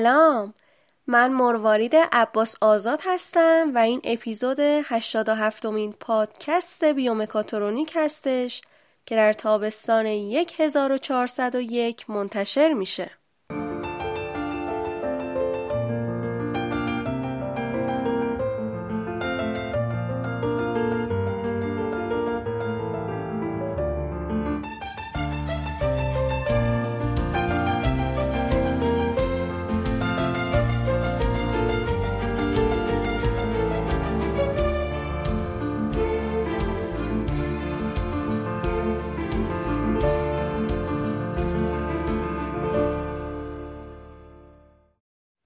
سلام. من مروارید عباس آزاد هستم و این اپیزود 87 مین پادکست بیومکاترونیک هستش که در تابستان 1401 منتشر میشه.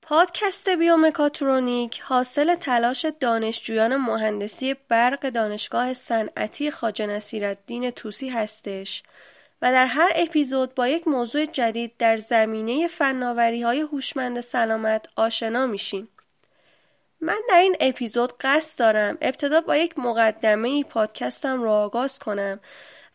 پادکست بیومکاترونیک حاصل تلاش دانشجویان مهندسی برق دانشگاه صنعتی خواجه نصیرالدین توسی هستش و در هر اپیزود با یک موضوع جدید در زمینه های هوشمند سلامت آشنا میشیم. من در این اپیزود قصد دارم ابتدا با یک مقدمه پادکستم را آغاز کنم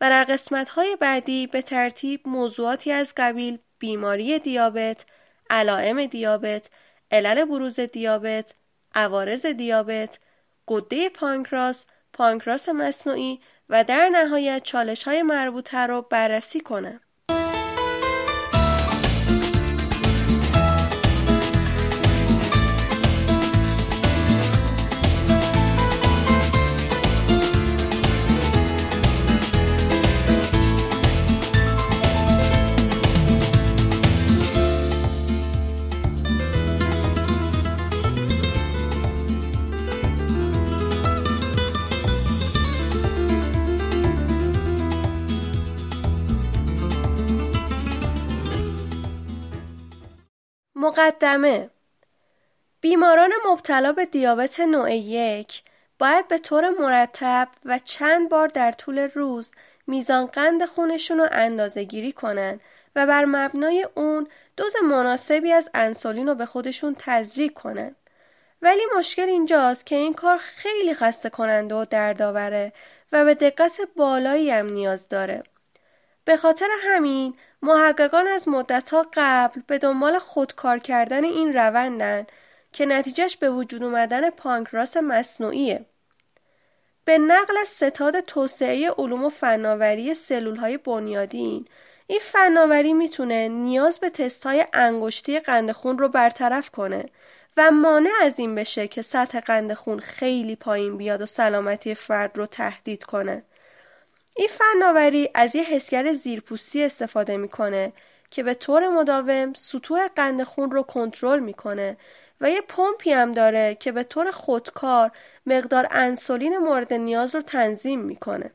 و در های بعدی به ترتیب موضوعاتی از قبیل بیماری دیابت، علائم دیابت، علل بروز دیابت، عوارض دیابت، گده پانکراس، پانکراس مصنوعی و در نهایت چالش های مربوطه را بررسی کنم. مقدمه بیماران مبتلا به دیابت نوع یک باید به طور مرتب و چند بار در طول روز میزان قند خونشون رو اندازه گیری کنن و بر مبنای اون دوز مناسبی از انسولین رو به خودشون تزریق کنن. ولی مشکل اینجاست که این کار خیلی خسته کننده و دردآوره و به دقت بالایی هم نیاز داره. به خاطر همین محققان از مدتها قبل به دنبال خودکار کردن این روندن که نتیجهش به وجود اومدن پانکراس مصنوعیه. به نقل ستاد توسعه علوم و فناوری سلول های بنیادین این فناوری می‌تونه نیاز به تست های انگشتی قند خون رو برطرف کنه و مانع از این بشه که سطح قند خون خیلی پایین بیاد و سلامتی فرد رو تهدید کنه. این فناوری از یه حسگر زیرپوستی استفاده می‌کنه که به طور مداوم سطوح قند خون رو کنترل می‌کنه و یه پمپی هم داره که به طور خودکار مقدار انسولین مورد نیاز رو تنظیم می‌کنه.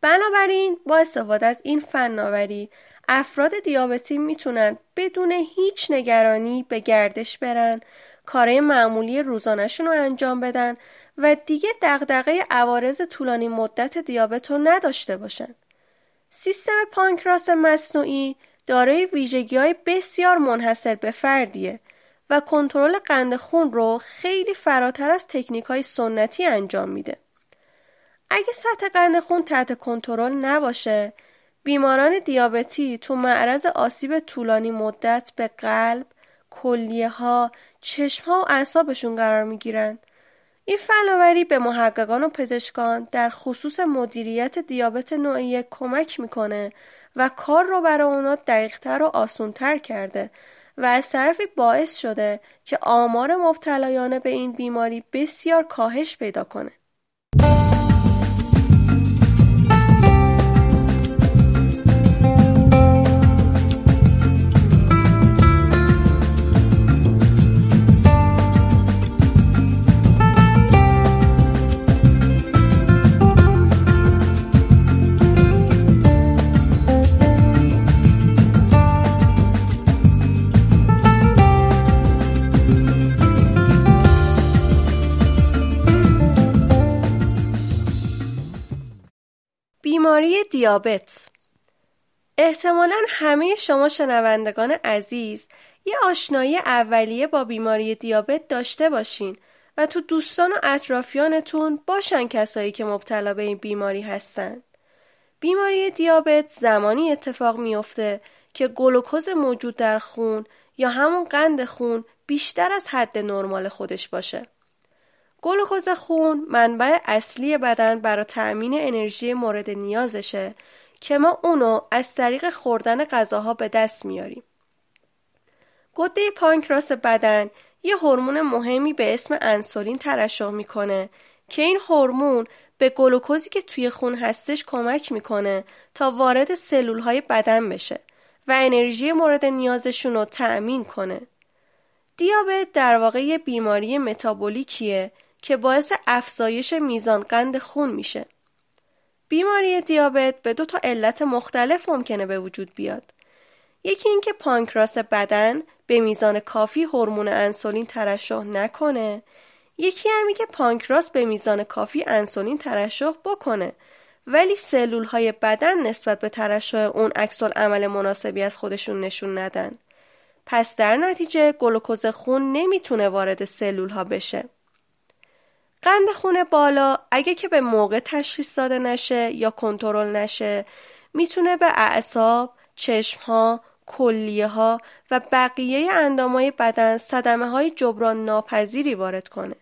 بنابراین با استفاده از این فناوری افراد دیابتی می‌تونن بدون هیچ نگرانی به گردش برن، کارهای معمولی روزانهشون رو انجام بدن و دیگه دغدغه عوارض طولانی مدت دیابت رو نداشته باشن. سیستم پانکراس مصنوعی دارای ویژگی های بسیار منحصر به فردیه و کنترل قند خون رو خیلی فراتر از تکنیک های سنتی انجام میده. اگه سطح قند خون تحت کنترل نباشه، بیماران دیابتی تو معرض آسیب طولانی مدت به قلب، کلیه ها، چشم ها و اعصابشون قرار می گیرن. این فناوری به محققان و پزشکان در خصوص مدیریت دیابت نوعی کمک می‌کنه و کار رو برای اونا دقیقتر و آسونتر کرده و از طرفی باعث شده که آمار مبتلایان به این بیماری بسیار کاهش پیدا کنه. بیماری دیابت احتمالا همه شما شنوندگان عزیز یه آشنایی اولیه با بیماری دیابت داشته باشین و تو دوستان و اطرافیانتون باشن کسایی که مبتلا به این بیماری هستن. بیماری دیابت زمانی اتفاق میافته که گلوکوز موجود در خون یا همون قند خون بیشتر از حد نرمال خودش باشه. گلوکوز خون منبع اصلی بدن برای تأمین انرژی مورد نیازشه که ما اونو از طریق خوردن غذاها به دست میاریم. گده پانکراس بدن یه هورمون مهمی به اسم انسولین ترشح می‌کنه که این هورمون به گلوکوزی که توی خون هستش کمک می‌کنه تا وارد سلول های بدن بشه و انرژی مورد نیازشون رو تأمین کنه. دیابت در واقع یه بیماری متابولیکیه که باعث افزایش میزان قند خون میشه. بیماری دیابت به دو تا علت مختلف ممکنه به وجود بیاد. یکی اینکه پانکراس بدن به میزان کافی هورمون انسولین ترشح نکنه یکی همی که پانکراس به میزان کافی انسولین ترشح بکنه ولی سلول های بدن نسبت به ترشح اون عکس عمل مناسبی از خودشون نشون ندن پس در نتیجه گلوکوز خون نمی‌تونه وارد سلول ها بشه قند خون بالا اگه که به موقع تشخیص داده نشه یا کنترل نشه می‌تونه به اعصاب، چشم ها، کلیه ها و بقیه اندامای بدن صدمه های جبران ناپذیری وارد کنه.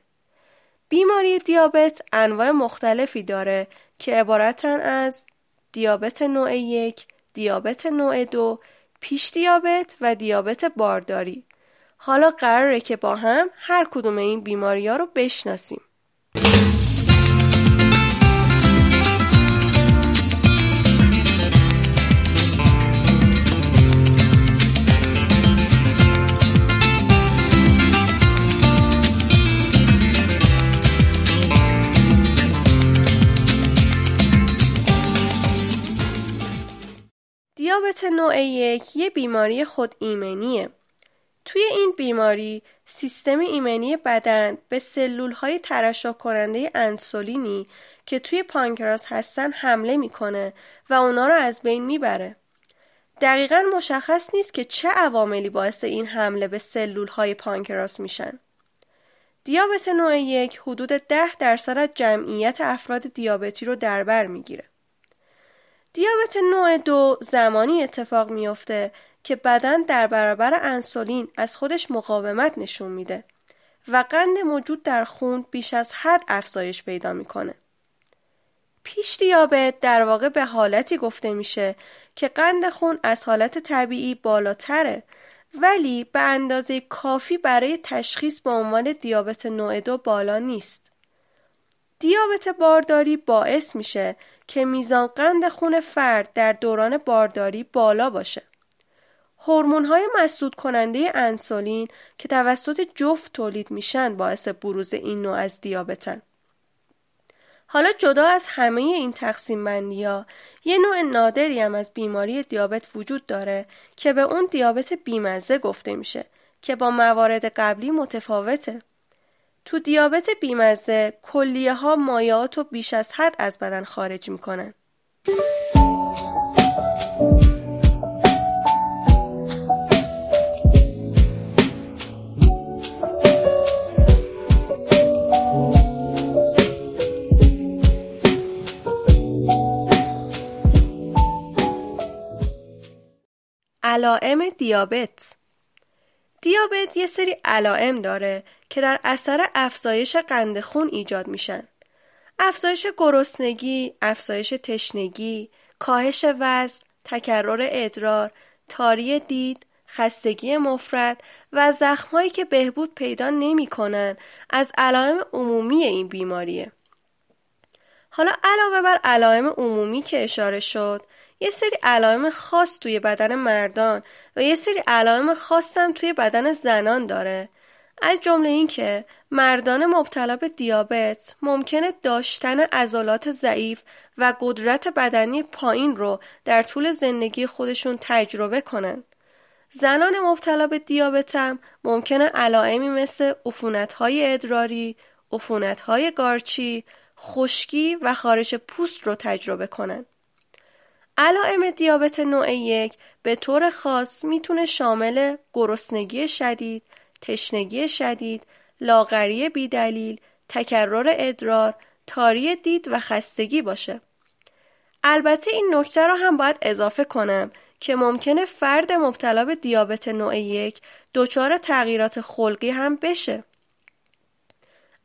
بیماری دیابت انواع مختلفی داره که عبارتن از دیابت نوع یک، دیابت نوع دو، پیش دیابت و دیابت بارداری. حالا قراره که با هم هر کدوم این بیماری ها رو بشناسیم. دیابت نوع یک یه بیماری خود ایمنیه. توی این بیماری سیستم ایمنی بدن به سلول های ترشح کننده انسولینی که توی پانکراس هستن حمله می‌کنه و اونا رو از بین می‌بره. دقیقا مشخص نیست که چه عواملی باعث این حمله به سلول های پانکراس میشن. دیابت نوع یک حدود ده درصد از جمعیت افراد دیابتی رو در بر می‌گیره. دیابت نوع دو زمانی اتفاق میافته که بدن در برابر انسولین از خودش مقاومت نشون میده و قند موجود در خون بیش از حد افزایش پیدا می‌کنه. پیش دیابت در واقع به حالتی گفته میشه که قند خون از حالت طبیعی بالاتره ولی به اندازه کافی برای تشخیص به عنوان دیابت نوع دو بالا نیست. دیابت بارداری باعث میشه که میزان قند خون فرد در دوران بارداری بالا باشه. هورمون های مسدود کننده انسولین که توسط جفت تولید میشن باعث بروز این نوع از دیابتن. حالا جدا از همه این تقسیم بندی ها یه نوع نادری هم از بیماری دیابت وجود داره که به اون دیابت بیمزه گفته میشه که با موارد قبلی متفاوته. تو دیابت بیمزه کلیه ها مایعات رو بیش از حد از بدن خارج می‌کنن. علائم دیابت دیابت یه سری علائم داره که در اثر افزایش قند خون ایجاد میشن. افزایش گرسنگی، افزایش تشنگی، کاهش وزن، تکرر ادرار، تاری دید، خستگی مفرد و زخمهایی که بهبود پیدا نمی کنن از علائم عمومی این بیماریه. حالا علاوه بر علائم عمومی که اشاره شد یه سری علائم خاص توی بدن مردان و یه سری علائم خاص هم توی بدن زنان داره از جمله اینکه مردان مبتلا به دیابت ممکنه داشتن عضلات ضعیف و قدرت بدنی پایین رو در طول زندگی خودشون تجربه کنن. زنان مبتلا به دیابت هم ممکنه علائمی مثل عفونت‌های ادراری، عفونت‌های گارچی، خشکی و خارش پوست رو تجربه کنن. علائم دیابت نوع یک به طور خاص می‌تونه شامل گرسنگی شدید، تشنگی شدید، لاغری بیدلیل، تکرر ادرار، تاری دید و خستگی باشه. البته این نکته رو هم باید اضافه کنم که ممکنه فرد مبتلا به دیابت نوع یک دچار تغییرات خلقی هم بشه.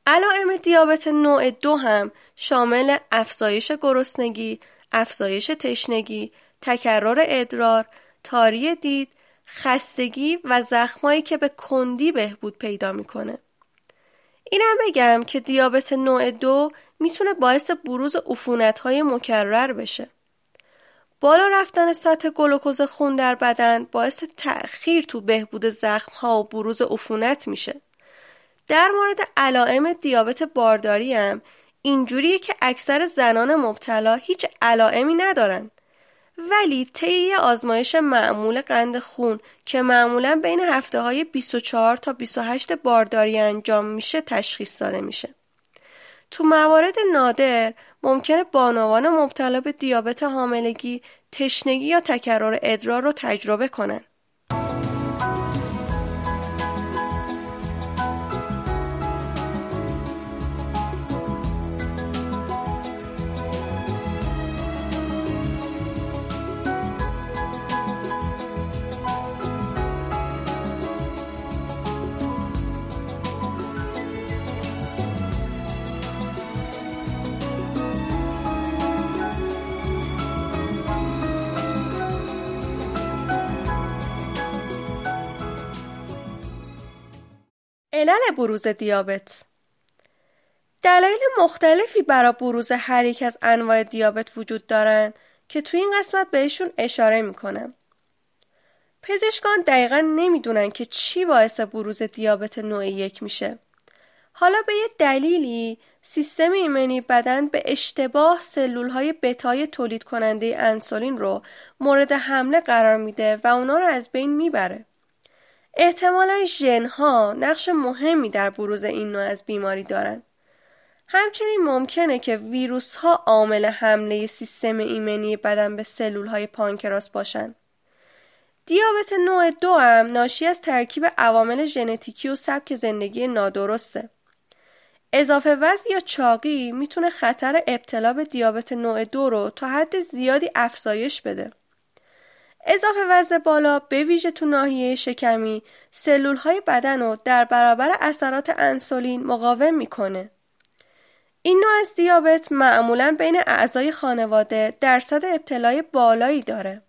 علائم دیابت نوع دو هم شامل افزایش گرسنگی، افزایش تشنگی، تکرر ادرار، تاری دید، خستگی و زخمایی که به کندی بهبود پیدا می‌کنه. اینم بگم که دیابت نوع دو می‌تونه باعث بروز عفونت های مکرر بشه. بالا رفتن سطح گلوکوز خون در بدن باعث تأخیر تو بهبود زخم ها و بروز عفونت میشه. در مورد علائم دیابت بارداری هم اینجوریه که اکثر زنان مبتلا هیچ علائمی ندارن. ولی طی آزمایش معمول قند خون که معمولا بین هفته های 24 تا 28 بارداری انجام میشه تشخیص داده میشه. تو موارد نادر ممکنه بانوان مبتلا به دیابت حاملگی تشنگی یا تکرار ادرار رو تجربه کنن. بروز دیابت دلایل مختلفی برای بروز هر یک از انواع دیابت وجود دارند که توی این قسمت بهشون اشاره می‌کنم. پزشکان دقیقا نمی‌دونن که چی باعث بروز دیابت نوع یک میشه. حالا به یه دلیلی سیستم ایمنی بدن به اشتباه سلول های بتای تولید کننده انسولین رو مورد حمله قرار میده و اونا رو از بین می‌بره. احتمالا ژنها نقش مهمی در بروز این نوع از بیماری دارند. همچنین ممکنه که ویروس ها عامل حمله سیستم ایمنی بدن به سلول های پانکراس باشن. دیابت نوع دو هم ناشی از ترکیب عوامل ژنتیکی و سبک زندگی نادرسته. اضافه وزن یا چاقی می‌تونه خطر ابتلا به دیابت نوع دو رو تا حد زیادی افزایش بده. اضافه وزن بالا به ویژه تو ناحیه شکمی سلول های بدن رو در برابر اثرات انسولین مقاوم می‌کنه. این نوع از دیابت معمولا بین اعضای خانواده درصد ابتلای بالایی داره.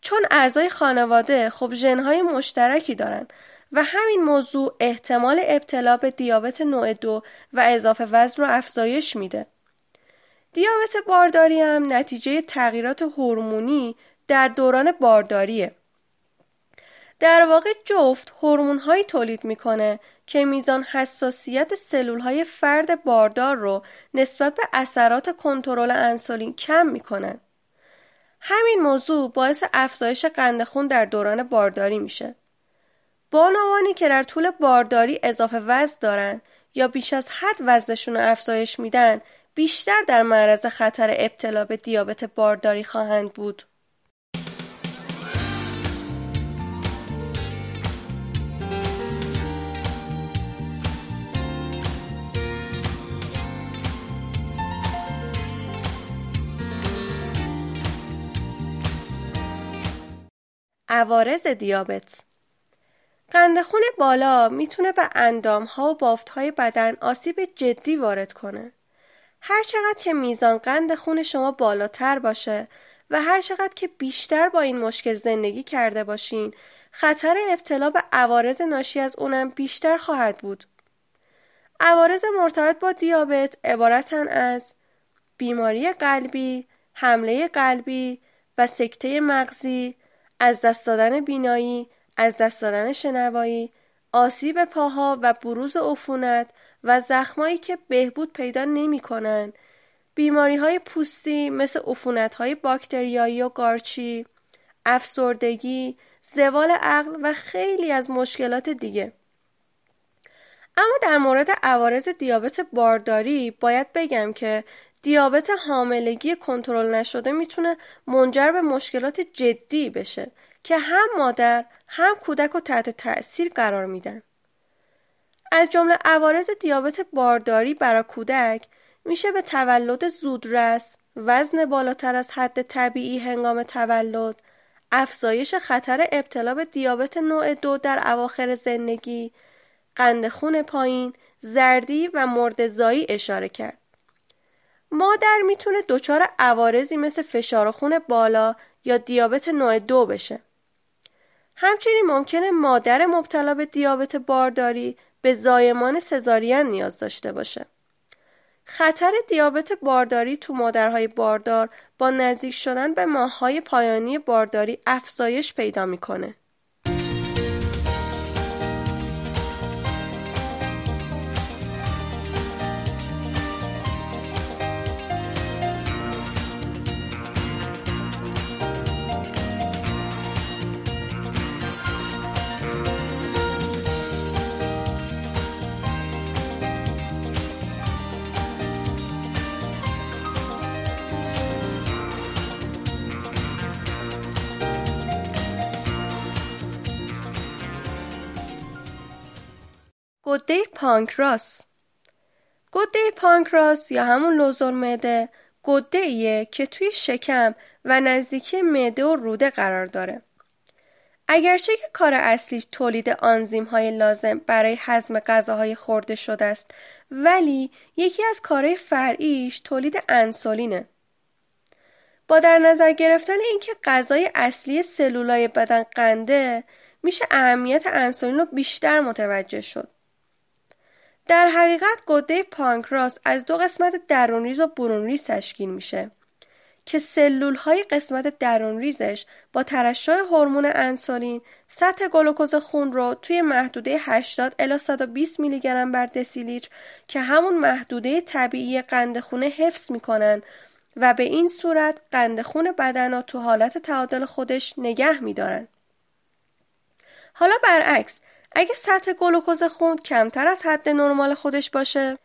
چون اعضای خانواده خب ژنهای مشترکی دارن و همین موضوع احتمال ابتلا به دیابت نوع دو و اضافه وزن رو افزایش میده. دیابت بارداری هم نتیجه تغییرات هورمونی در دوران بارداریه. در واقع جفت هورمون هایی تولید می‌کنه که میزان حساسیت سلول های فرد باردار رو نسبت به اثرات کنترل انسولین کم می‌کنن. همین موضوع باعث افزایش قند خون در دوران بارداری میشه. بانوانی که در طول بارداری اضافه وزن دارن یا بیش از حد وزنشون رو افزایش میدن بیشتر در معرض خطر ابتلا به دیابت بارداری خواهند بود. عوارض دیابت قند خون بالا می‌تونه به اندام ها و بافت های بدن آسیب جدی وارد کنه. هر چقدر که میزان قند خون شما بالاتر باشه و هر چقدر که بیشتر با این مشکل زندگی کرده باشین خطر ابتلا به عوارض ناشی از اونم بیشتر خواهد بود. عوارض مرتبط با دیابت عبارتن از بیماری قلبی، حمله قلبی و سکته مغزی، از دست دادن بینایی، از دست دادن شنوایی، آسیب پاها و بروز عفونت و زخمایی که بهبود پیدا نمی کنن، بیماری های پوستی مثل عفونت های باکتریایی و گارچی، افسردگی، زوال عقل و خیلی از مشکلات دیگه. اما در مورد عوارض دیابت بارداری باید بگم که دیابت حاملگی کنترل نشده می‌تونه منجر به مشکلات جدی بشه که هم مادر هم کودک رو تحت تأثیر قرار میدن. از جمله عوارض دیابت بارداری برای کودک میشه به تولد زودرس، وزن بالاتر از حد طبیعی هنگام تولد، افزایش خطر ابتلا به دیابت نوع دو در اواخر زندگی، قند خون پایین، زردی و مردزایی اشاره کرد. مادر می‌تونه دچار عوارضی مثل فشار خون بالا یا دیابت نوع دو بشه. همچنین ممکنه مادر مبتلا به دیابت بارداری به زایمان سزارین نیاز داشته باشه. خطر دیابت بارداری تو مادرهای باردار با نزدیک شدن به ماههای پایانی بارداری افزایش پیدا می‌کنه. گده پانکراس گده پانکراس یا همون لوزور معده گده ایه که توی شکم و نزدیکی معده و روده قرار داره. اگرچه که کار اصلیش تولید آنزیم های لازم برای هضم غذاهای خورده شده است ولی یکی از کارهای فرعیش تولید انسولینه. با در نظر گرفتن اینکه غذای اصلی سلولای بدن قنده میشه اهمیت انسولین رو بیشتر متوجه شد. در حقیقت گده پانکراس از دو قسمت درونریز و برونریز تشکیل میشه که سلول های قسمت درونریزش با ترشح هورمون انسولین سطح گلوکوز خون رو توی محدوده 80 الی 120 میلی گرم بر دسیلیتر که همون محدوده طبیعی قند خونه حفظ می‌کنن و به این صورت قند خون بدن رو تو حالت تعادل خودش نگه میدارن. حالا برعکس اگه سطح گلوکوز خون کمتر از حد نرمال خودش باشه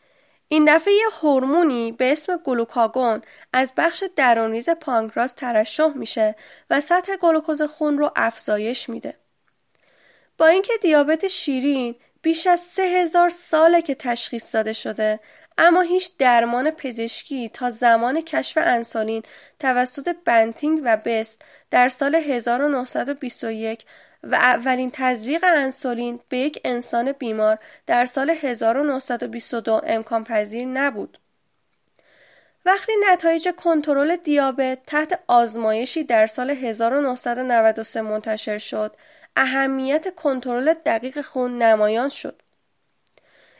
این دفعه یه هورمونی به اسم گلوکاگون از بخش درونریز پانکراس ترشح میشه و سطح گلوکوز خون رو افزایش میده. با اینکه دیابت شیرین بیش از سه هزار ساله که تشخیص داده شده اما هیچ درمان پزشکی تا زمان کشف انسولین توسط بنتینگ و بست در سال 1921 و اولین تزریق انسولین به یک انسان بیمار در سال 1922 امکان پذیر نبود. وقتی نتایج کنترل دیابت تحت آزمایشی در سال 1993 منتشر شد، اهمیت کنترل دقیق خون نمایان شد.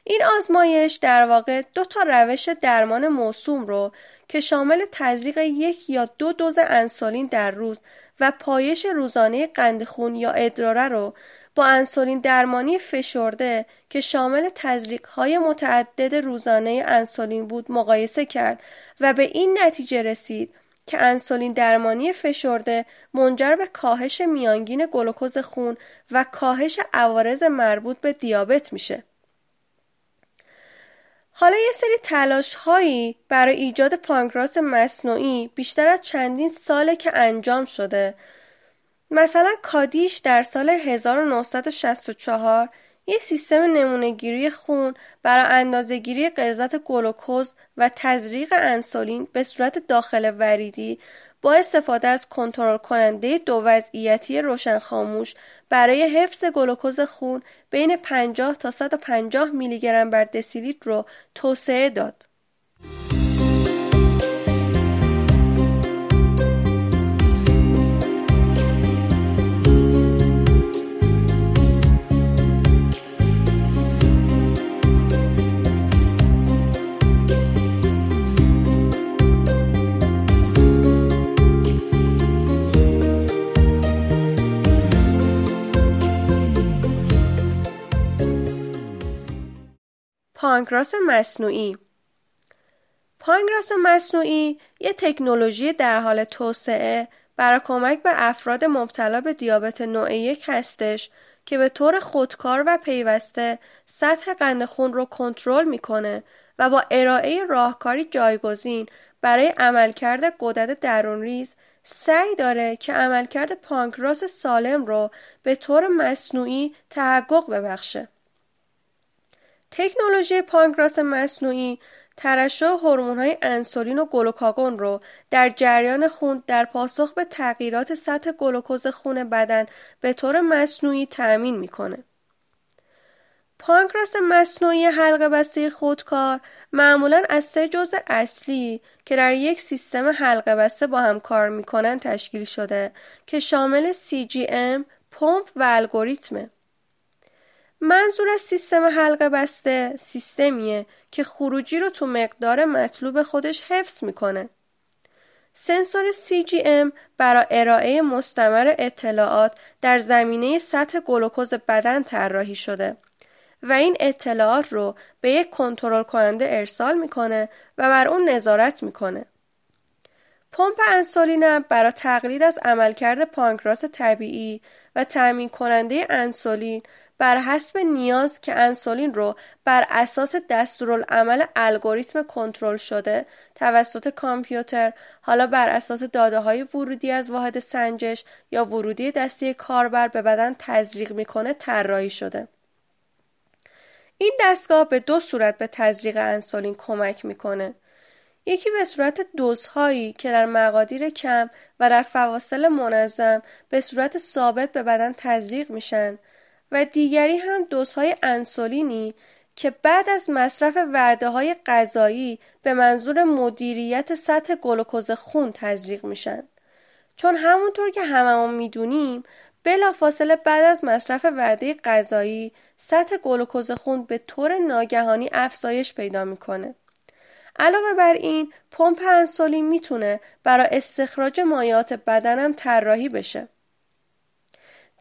این آزمایش در واقع دو تا روش درمان موسوم رو که شامل تزریق یک یا دو دوز انسولین در روز و پایش روزانه قند خون یا ادراره رو با انسولین درمانی فشرده که شامل تزریق های متعدد روزانه انسولین بود مقایسه کرد و به این نتیجه رسید که انسولین درمانی فشرده منجر به کاهش میانگین گلوکوز خون و کاهش عوارض مربوط به دیابت میشه. حالا یه سری تلاش هایی برای ایجاد پانکراس مصنوعی بیشتر از چندین ساله که انجام شده. مثلا کادیش در سال 1964 یه سیستم نمونهگیری خون برای اندازهگیری غلظت گلوکوز و تزریق انسولین به صورت داخل وریدی با استفاده از کنترل کننده دو وضعیتی روشن خاموش برای حفظ گلوکوز خون بین 50 تا 150 میلی گرم بر دسیلیتر رو توسعه داد. پانکراس مصنوعی پانکراس مصنوعی یه تکنولوژی در حال توسعه برای کمک به افراد مبتلا به دیابت نوع یک هستش که به طور خودکار و پیوسته سطح قند خون رو کنترل می‌کنه و با ارائه راهکاری جایگزین برای عملکرد درون درونریز سعی داره که عملکرد پانکراس سالم رو به طور مصنوعی تحقق ببخشه. تکنولوژی پانکراس مصنوعی ترشح های انسولین و گلوکاگون رو در جریان خون در پاسخ به تغییرات سطح گلوکوز خون بدن به طور مصنوعی تأمین می‌کنه. پانکراس مصنوعی حلقه بسته خودکار معمولا از سه جزء اصلی که در یک سیستم حلقه بسته با هم کار می‌کنن تشکیل شده که شامل CGM، پمپ و الگوریتمه. منظور از سیستم حلقه بسته سیستمیه که خروجی رو تو مقدار مطلوب خودش حفظ می‌کنه. سنسور CGM برای ارائه مستمر اطلاعات در زمینه سطح گلوکوز بدن طراحی شده و این اطلاعات رو به یک کنترل کننده ارسال می‌کنه و بر اون نظارت می‌کنه. پمپ انسولین برای تقلید از عملکرد پانکراس طبیعی و تأمین کننده انسولین بر حسب نیاز که انسولین رو بر اساس دستورالعمل الگوریتم کنترل شده توسط کامپیوتر حالا بر اساس داده های ورودی از واحد سنجش یا ورودی دستی کاربر به بدن تزریق می‌کنه طراحی شده. این دستگاه به دو صورت به تزریق انسولین کمک می‌کنه. یکی به صورت دوزهایی که در مقادیر کم و در فواصل منظم به صورت ثابت به بدن تزریق میشن. و دیگری هم دوزهای انسولینی که بعد از مصرف وعده های غذایی به منظور مدیریت سطح گلوکوز خون تزریق میشن. چون همونطور که هممون می‌دونیم بلافاصله بعد از مصرف وعده غذایی سطح گلوکوز خون به طور ناگهانی افزایش پیدا می‌کنه. علاوه بر این پمپ انسولین می‌تونه برای استخراج مایات بدنم طراحی بشه.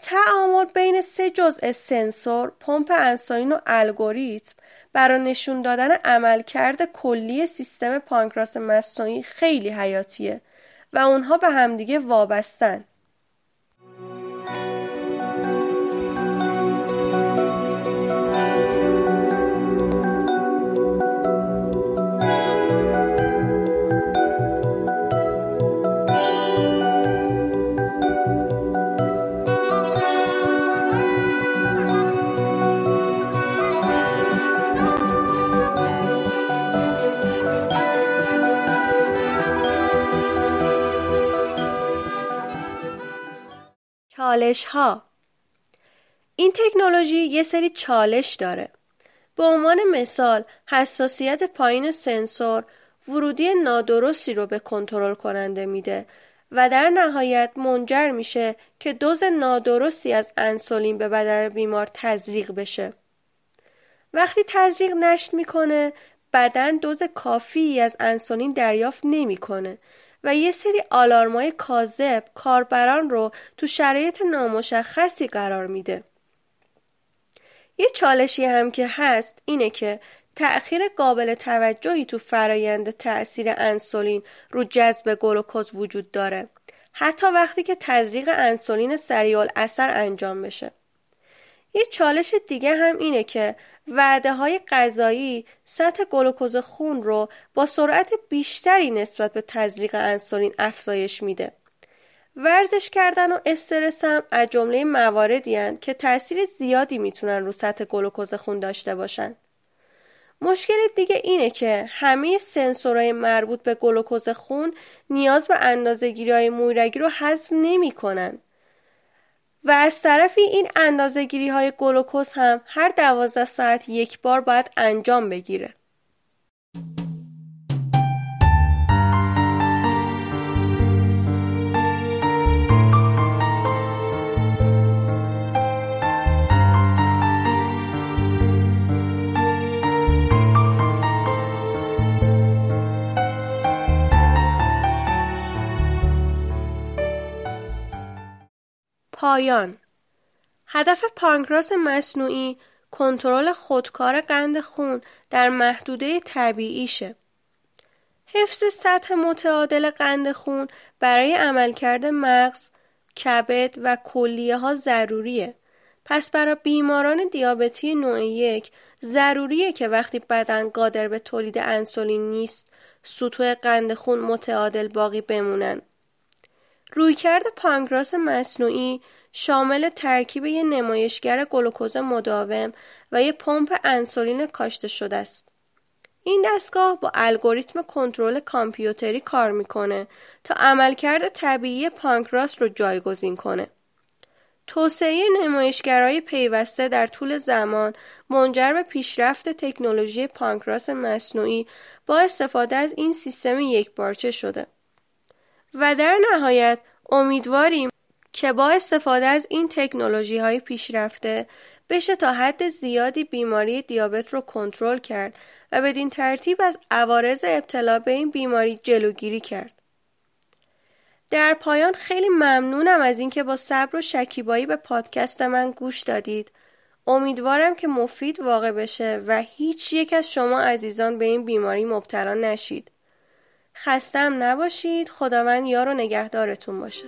تعامل بین سه جزء سنسور، پمپ انسولین و الگوریتم برای نشون دادن عملکرد کلی سیستم پانکراس مصنوعی خیلی حیاتیه و اونها به همدیگه وابستن. چالش ها این تکنولوژی یه سری چالش داره. به عنوان مثال حساسیت پایین سنسور ورودی نادرستی رو به کنترل کننده میده و در نهایت منجر میشه که دوز نادرستی از انسولین به بدن بیمار تزریق بشه. وقتی تزریق نشت می‌کنه بدن دوز کافی از انسولین دریافت نمی‌کنه و یه سری آلارمای کاذب کاربران رو تو شرایط نامشخصی قرار میده. یه چالشی هم که هست اینه که تأخیر قابل توجهی تو فرایند تأثیر انسولین رو جذب گلوکوز وجود داره. حتی وقتی که تزریق انسولین سریع اثر انجام بشه. یه چالش دیگه هم اینه که وعده های غذایی سطح گلوکوز خون رو با سرعت بیشتری نسبت به تزریق انسولین افزایش میده. ورزش کردن و استرس هم از جمله مواردی که تاثیر زیادی می‌تونن رو سطح گلوکوز خون داشته باشن. مشکل دیگه اینه که همه سنسورهای مربوط به گلوکوز خون نیاز به اندازه‌گیری های مویرگی رو حذف نمی‌کنن. و از طرفی این اندازهگیری های گلوکوز هم هر دوازده ساعت یک بار باید انجام بگیره. پایان هدف پانکراس مصنوعی کنترل خودکار قند خون در محدوده طبیعیشه. حفظ سطح متعادل قند خون برای عملکرد مغز، کبد و کلیه ها ضروریه. پس برای بیماران دیابتی نوع یک ضروریه که وقتی بدن قادر به تولید انسولین نیست سطوح قند خون متعادل باقی بمونن. رویکرد پانکراس مصنوعی شامل ترکیب یک نمایشگر گلوکوز مداوم و یک پمپ انسولین کاشته شده است. این دستگاه با الگوریتم کنترل کامپیوتری کار می‌کنه تا عملکرد طبیعی پانکراس رو جایگزین کنه. توسعه نمایشگرای پیوسته در طول زمان منجر به پیشرفت تکنولوژی پانکراس مصنوعی با استفاده از این سیستم یکپارچه شده. و در نهایت امیدواریم که با استفاده از این تکنولوژی های پیشرفته بشه تا حد زیادی بیماری دیابت رو کنترل کرد و بدین ترتیب از عوارض ابتلا به این بیماری جلوگیری کرد. در پایان خیلی ممنونم از اینکه با صبر و شکیبایی به پادکست من گوش دادید. امیدوارم که مفید واقع بشه و هیچ یک از شما عزیزان به این بیماری مبتلا نشید. خستم نباشید. خداوند یار و نگهدارتون باشه.